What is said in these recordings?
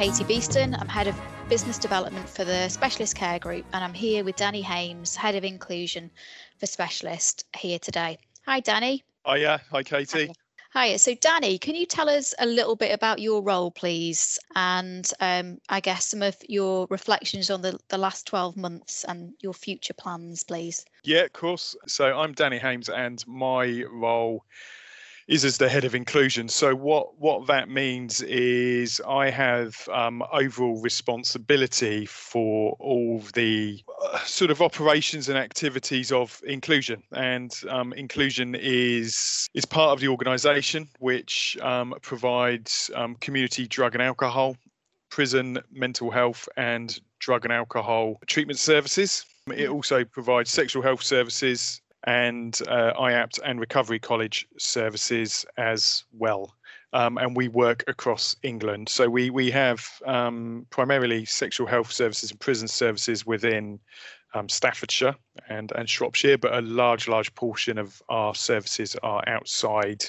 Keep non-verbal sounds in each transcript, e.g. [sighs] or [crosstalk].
Katie Beeston. I'm head of business development for the Specialist Care Group, and I'm here with Danny Hames, head of inclusion for Specialist, here today. Hi, Danny. Oh, yeah. Hi, Katie. Hi. So, Danny, can you tell us a little bit about your role, please? And um, I guess some of your reflections on the, the last 12 months and your future plans, please. Yeah, of course. So, I'm Danny Hames, and my role is as the head of inclusion. So what what that means is I have um, overall responsibility for all the uh, sort of operations and activities of inclusion, and um, inclusion is is part of the organisation which um, provides um, community drug and alcohol, prison mental health, and drug and alcohol treatment services. It also provides sexual health services, and uh, IAPT and Recovery College services as well. Um, and we work across England. So we we have um, primarily sexual health services and prison services within um, Staffordshire and and Shropshire, but a large large portion of our services are outside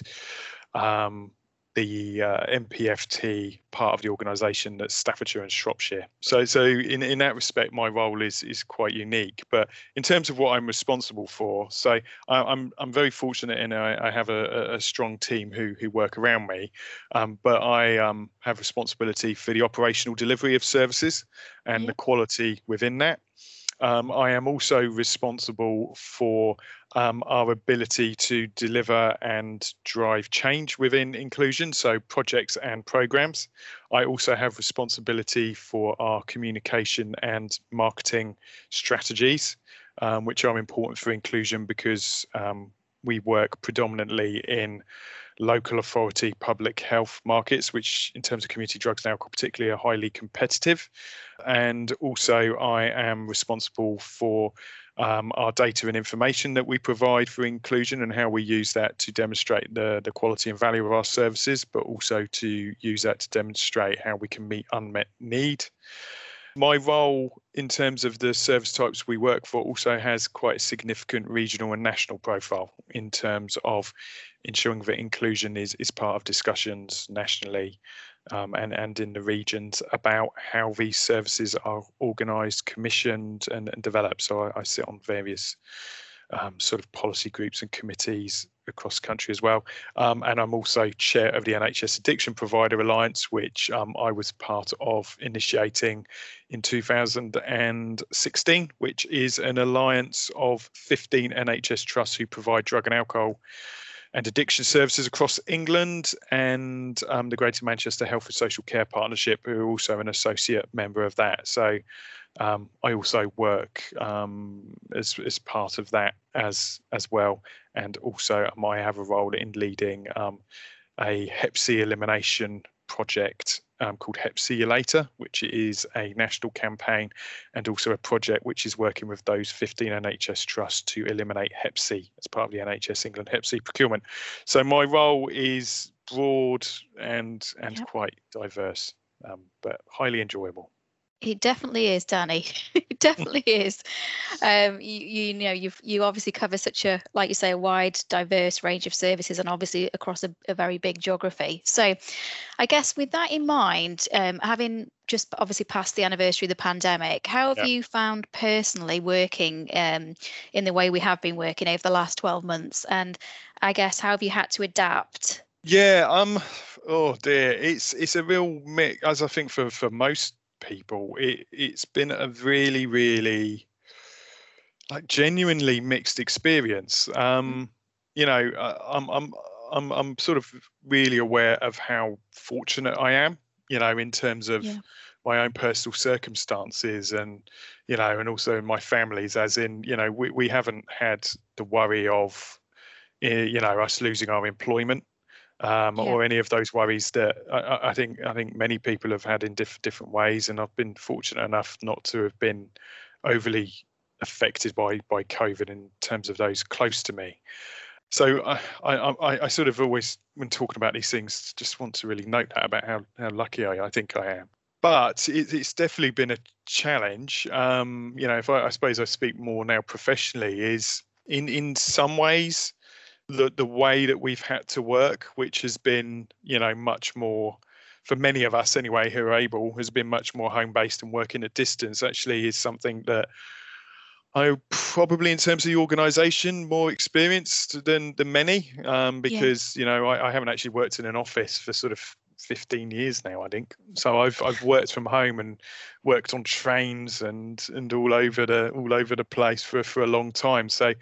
um, the uh, MPFT part of the organisation that's Staffordshire and Shropshire. So, so in, in that respect, my role is is quite unique. But in terms of what I'm responsible for, so I, I'm I'm very fortunate in I, I have a, a strong team who who work around me, um, but I um, have responsibility for the operational delivery of services and yeah. the quality within that. Um, I am also responsible for um, our ability to deliver and drive change within inclusion, so projects and programs. I also have responsibility for our communication and marketing strategies, um, which are important for inclusion because um, we work predominantly in local authority public health markets, which in terms of community drugs and alcohol particularly are highly competitive. And also I am responsible for um, our data and information that we provide for inclusion and how we use that to demonstrate the, the quality and value of our services, but also to use that to demonstrate how we can meet unmet need. My role in terms of the service types we work for also has quite a significant regional and national profile in terms of ensuring that inclusion is, is part of discussions nationally um, and, and in the regions about how these services are organised, commissioned, and, and developed. So I, I sit on various um, sort of policy groups and committees across the country as well. Um, and I'm also chair of the NHS Addiction Provider Alliance, which um, I was part of initiating in 2016, which is an alliance of 15 NHS trusts who provide drug and alcohol and addiction services across England, and um, the Greater Manchester Health and Social Care Partnership, who are also an associate member of that. So um, I also work um, as, as part of that as as well, and also um, I have a role in leading um, a Hep C elimination project um, called Hep C U Later, which is a national campaign and also a project which is working with those 15 NHS trusts to eliminate Hep C as part of the NHS England Hep C procurement. So my role is broad and and yep. quite diverse, um, but highly enjoyable. It definitely is, Danny. [laughs] it definitely is. Um, you, you know, you you obviously cover such a, like you say, a wide, diverse range of services, and obviously across a, a very big geography. So, I guess with that in mind, um, having just obviously passed the anniversary of the pandemic, how have yep. you found personally working um, in the way we have been working over the last twelve months? And I guess how have you had to adapt? Yeah, um, oh dear, it's it's a real mix, as I think for for most people. It it's been a really, really like genuinely mixed experience. Um, you know, uh, I'm I'm I'm I'm sort of really aware of how fortunate I am. You know, in terms of yeah. my own personal circumstances and you know, and also in my family's. As in, you know, we we haven't had the worry of eh, you know us losing our employment um, yeah. or any of those worries that I, I, think I think many people have had in diff- different ways, and I've been fortunate enough not to have been overly affected by by COVID in terms of those close to me. So I, I, I sort of always, when talking about these things, just want to really note that about how, how lucky I, I think I am. But it, it's definitely been a challenge. Um, you know, if I, I suppose I speak more now professionally, is in in some ways the the way that we've had to work, which has been you know much more for many of us anyway who are able has been much more home based and working at distance actually is something that I probably, in terms of the organisation, more experienced than than many, um, because yeah. you know I, I, haven't actually worked in an office for sort of 15 years now, I think. So I've I've worked from home and worked on trains and and all over the all over the place for for a long time. So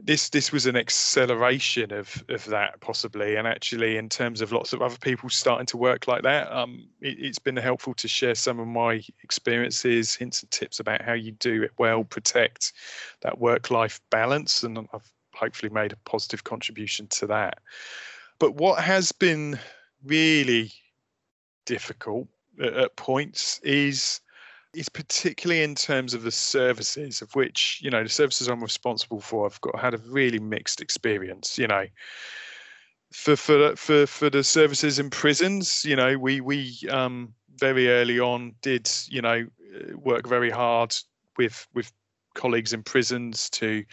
this this was an acceleration of of that possibly. And actually in terms of lots of other people starting to work like that um it, has been helpful to share some of my experiences hints and tips about how you do it well protect that work life balance. And i've hopefully made a positive contribution to that. But what has been really difficult at, at points is is particularly in terms of the services of which you know the services i'm responsible for i've got had a really mixed experience you know. For for for for the services in prisons you know we we um very early on did you know work very hard with with colleagues in prisons to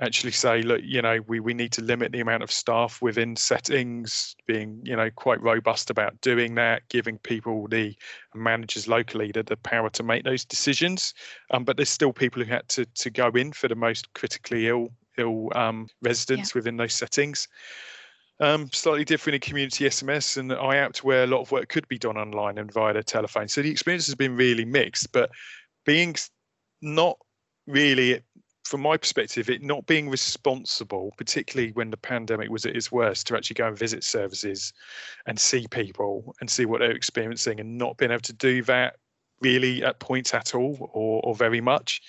actually say, look, you know, we, we need to limit the amount of staff within settings, being, you know, quite robust about doing that, giving people the managers locally the, the power to make those decisions. Um, but there's still people who had to to go in for the most critically ill ill um, residents yeah. within those settings. Um, slightly different in community SMS and IAPT, where a lot of work could be done online and via the telephone. So the experience has been really mixed, but being not really from my perspective, it not being responsible, particularly when the pandemic was at its worst, to actually go and visit services and see people and see what they're experiencing, and not being able to do that really at points at all or, or very much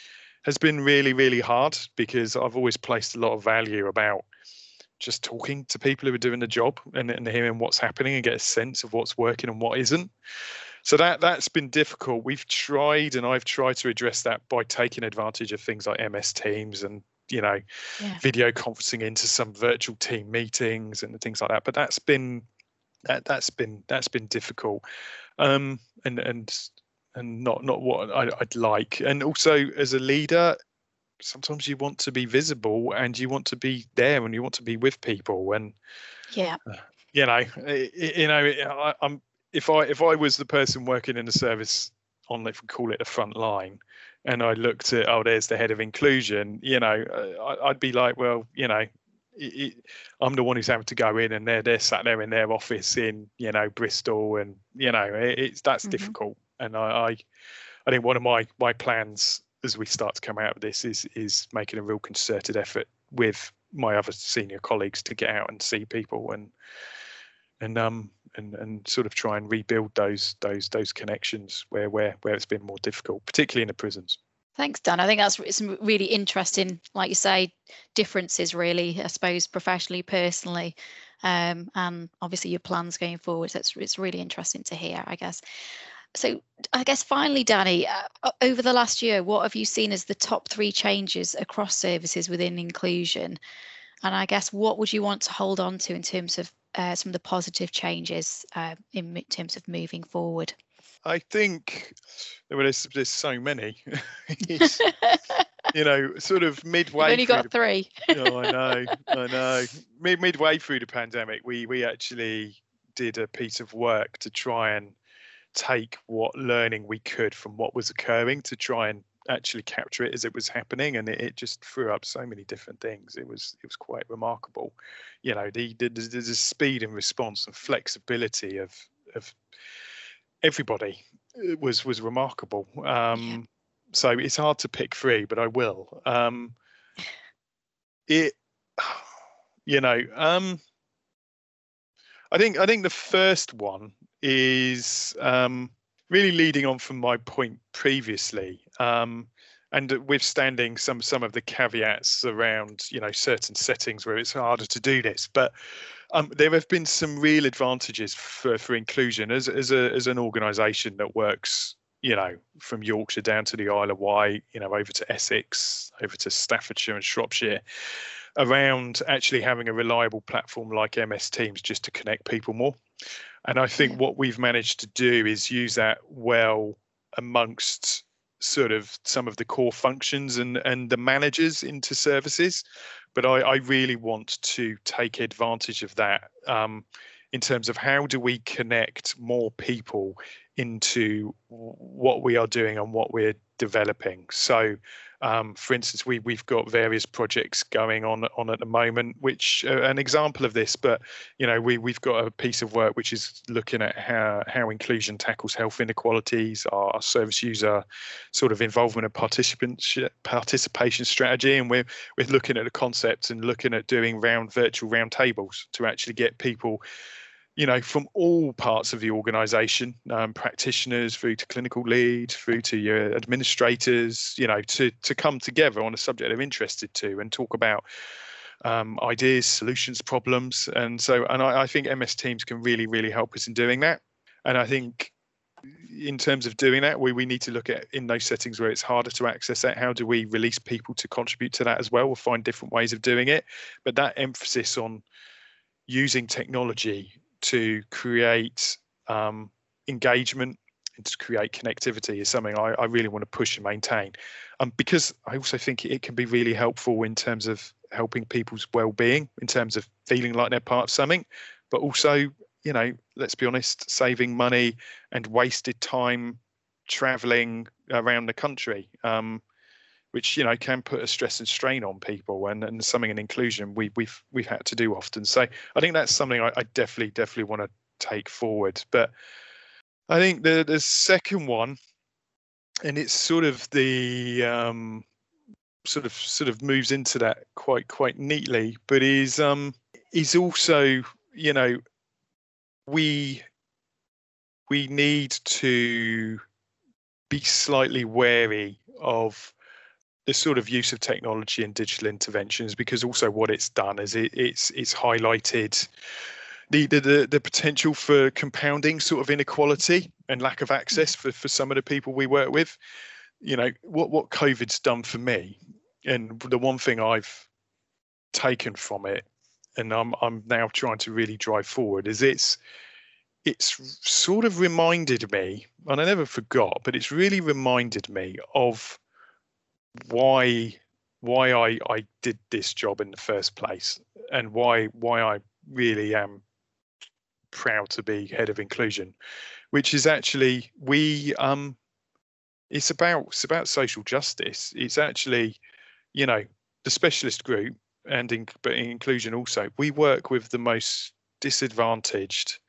has been really, really hard because I've always placed a lot of value about just talking to people who are doing the job and, and hearing what's happening and get a sense of what's working and what isn't so that that's been difficult. We've tried, and I've tried to address that by taking advantage of things like MS Teams and you know yeah. video conferencing into some virtual team meetings and things like that. But that's been that that's been that's been difficult, um, and and and not not what I, would like. And also as a leader, sometimes you want to be visible and you want to be there and you want to be with people and yeah. Uh, you know, you know, I, I'm if I if I was the person working in the service on if we call it the front line, and I looked at oh there's the head of inclusion, you know, uh, I, would be like well you know. It, it, I'm the one who's having to go in, and they're they're sat there in their office in you know Bristol, and you know it, it's that's mm-hmm. difficult. And I, I I think one of my my plans as we start to come out of this is is making a real concerted effort with my other senior colleagues to get out and see people and and um and and sort of try and rebuild those those those connections where where where it's been more difficult, particularly in the prisons. Thanks, Dan. I think that's some really interesting, like you say, differences really, I suppose, professionally, personally, um, and obviously your plans going forward. It's it's really interesting to hear, I guess. So I guess finally, Danny, uh, over the last year, what have you seen as the top three changes across services within inclusion? And I guess what would you want to hold on to in terms of uh, some of the positive changes uh, in terms of moving forward? I think well, there's, there's so many. [laughs] you know, sort of midway. You've only got the, three. [laughs] oh, I know, I know. Mid, midway through the pandemic, we we actually did a piece of work to try and take what learning we could from what was occurring to try and actually capture it as it was happening and it, it, just threw up so many different things. It was it was quite remarkable. You know the, the, the, the speed and response and flexibility of of everybody uh, was was remarkable. Um yeah. so it's hard to pick three but i will. Um it [sighs] you know um i think i think the first one is um really leading on from my point previously, um, and withstanding some some of the caveats around you know certain settings where it's harder to do this, but um, there have been some real advantages for for inclusion as as a as an organisation that works you know from Yorkshire down to the Isle of Wight, you know over to Essex, over to Staffordshire and Shropshire around actually having a reliable platform like MS Teams just to connect people more. And I think what we've managed to do is use that well amongst sort of some of the core functions and and the managers into services. But i i really want to take advantage of that um, in terms of how do we connect more people into what we are doing and what we're developing. So, um, for instance, we we've got various projects going on on at the moment, which uh, an example of this. But you know, we we've got a piece of work which is looking at how how inclusion tackles health inequalities, our service user sort of involvement and participant participation strategy, and we're we're looking at the concepts and looking at doing round virtual round tables to actually get people you know, from all parts of the organisation, um, practitioners through to clinical lead, through to your administrators, you know, to to come together on a subject they're interested to and talk about um, ideas, solutions, problems, and so and I, I think MS Teams can really really help us in doing that. And I think in terms of doing that, we, we need to look at in those settings where it's harder to access that, how do we release people to contribute to that as well? We'll find different ways of doing it. But that emphasis on using technology to create um, engagement and to create connectivity is something I, I, really want to push and maintain. Um, because I also think it can be really helpful in terms of helping people's well-being, in terms of feeling like they're part of something, but also, you know, let's be honest, saving money and wasted time traveling around the country. Um, which you know can put a stress and strain on people and, and something in inclusion we, we've we've had to do often. So i think that's something i, I definitely definitely want to take forward. But i think the the second one and it's sort of the um, sort of sort of moves into that quite quite neatly but is um is also you know we we need to be slightly wary of the sort of use of technology and digital interventions because also what it's done is it, it's it's highlighted the, the the potential for compounding sort of inequality and lack of access for, for some of the people we work with. You know what what covid's done for me and the one thing i've taken from it and i'm i'm now trying to really drive forward is it's it's sort of reminded me and i never forgot but it's really reminded me of why why I I did this job in the first place and why why I really am proud to be head of inclusion, which is actually we um it's about it's about social justice. It's actually, you know, the specialist group and in, but in inclusion also. We work with the most disadvantaged,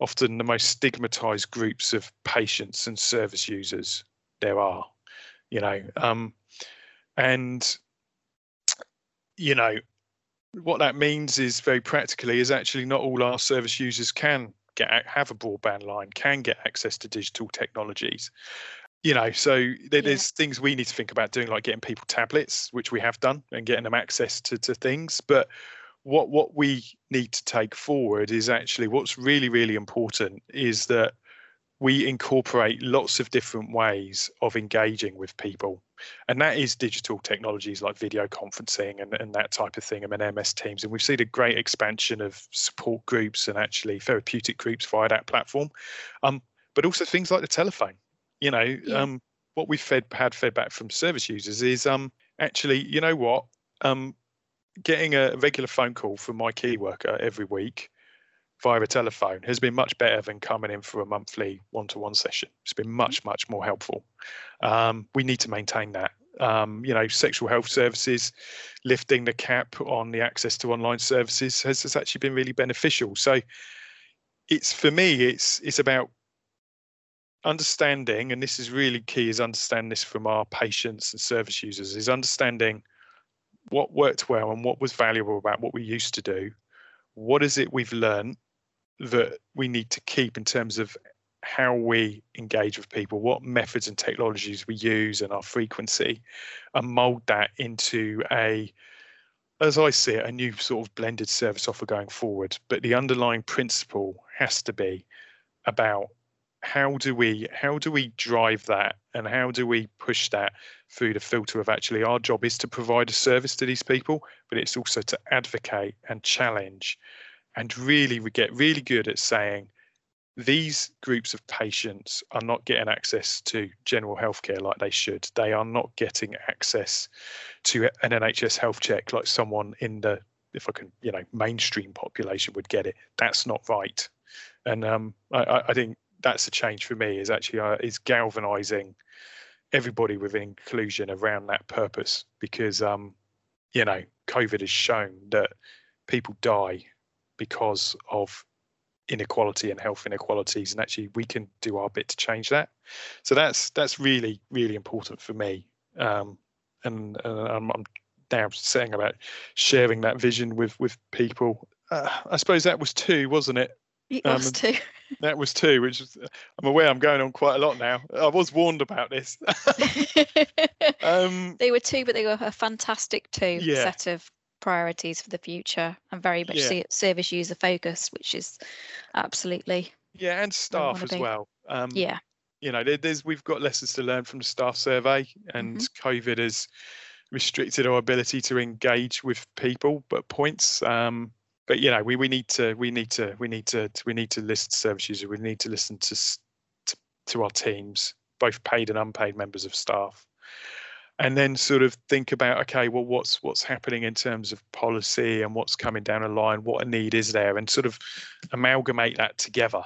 often the most stigmatized groups of patients and service users there are. You know, um, and you know what that means is very practically is actually not all our service users can get have a broadband line can get access to digital technologies. You know so there, there's things we need to think about doing like getting people tablets which we have done and getting them access to, to things. But what what we need to take forward is actually what's really really important is that we incorporate lots of different ways of engaging with people. And that is digital technologies like video conferencing and, and that type of thing, I and MS Teams. And we've seen a great expansion of support groups and actually therapeutic groups via that platform. Um, but also things like the telephone. You know, yeah. um, what we've fed had fed back from service users is um, actually, you know what? Um, getting a regular phone call from my key worker every week via a telephone has been much better than coming in for a monthly one-to-one session. It's been much, much more helpful. Um, we need to maintain that. Um, you know, sexual health services, lifting the cap on the access to online services has, has actually been really beneficial. So, it's for me, it's it's about understanding, and this is really key, is understand this from our patients and service users, is understanding what worked well and what was valuable about what we used to do. What is it we've learned that we need to keep in terms of how we engage with people, what methods and technologies we use and our frequency, and mold that into a, as I see it, a new sort of blended service offer going forward. But the underlying principle has to be about how do we how do we drive that and how do we push that through the filter of actually our job is to provide a service to these people but it's also to advocate and challenge and really we get really good at saying these groups of patients are not getting access to general healthcare like they should. They are not getting access to an NHS health check like someone in the if I can, you know, mainstream population would get it. That's not right, and um, I, I think that's a change for me. Is actually uh, is galvanizing everybody with inclusion around that purpose because um, you know, COVID has shown that people die because of inequality and health inequalities and actually we can do our bit to change that. So that's that's really really important for me. Um, and, and I'm, I'm, now saying about sharing that vision with with people. Uh, i suppose that was two wasn't it? It was um, two. that was two which is, i'm aware i'm going on quite a lot now. I was warned about this. [laughs] [laughs] Um, they were two but they were a fantastic two yeah. set of priorities for the future and very much yeah. service user focused, which is absolutely yeah, and staff as be. well. Um, yeah, you know, there's we've got lessons to learn from the staff survey, and mm-hmm. COVID has restricted our ability to engage with people, but points. Um, but you know, we, we need to we need to we need to we need to listen to service users. We need to listen to to, to our teams, both paid and unpaid members of staff and then sort of think about okay well what's what's happening in terms of policy and what's coming down the line what a need is there and sort of amalgamate that together.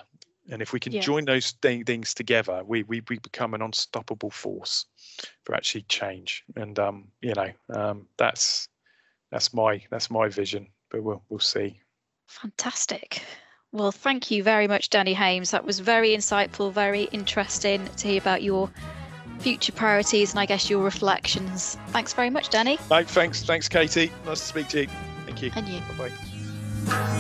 And if we can yeah. join those th- things together we, we we become an unstoppable force for actually change. And um you know um that's that's my that's my vision but we'll we'll see. Fantastic. Well thank you very much danny hames. That was very insightful very interesting to hear about your future priorities and I guess your reflections. Thanks very much, Danny. thanks, thanks, Katie. Nice to speak to you. Thank you. And you. Bye bye.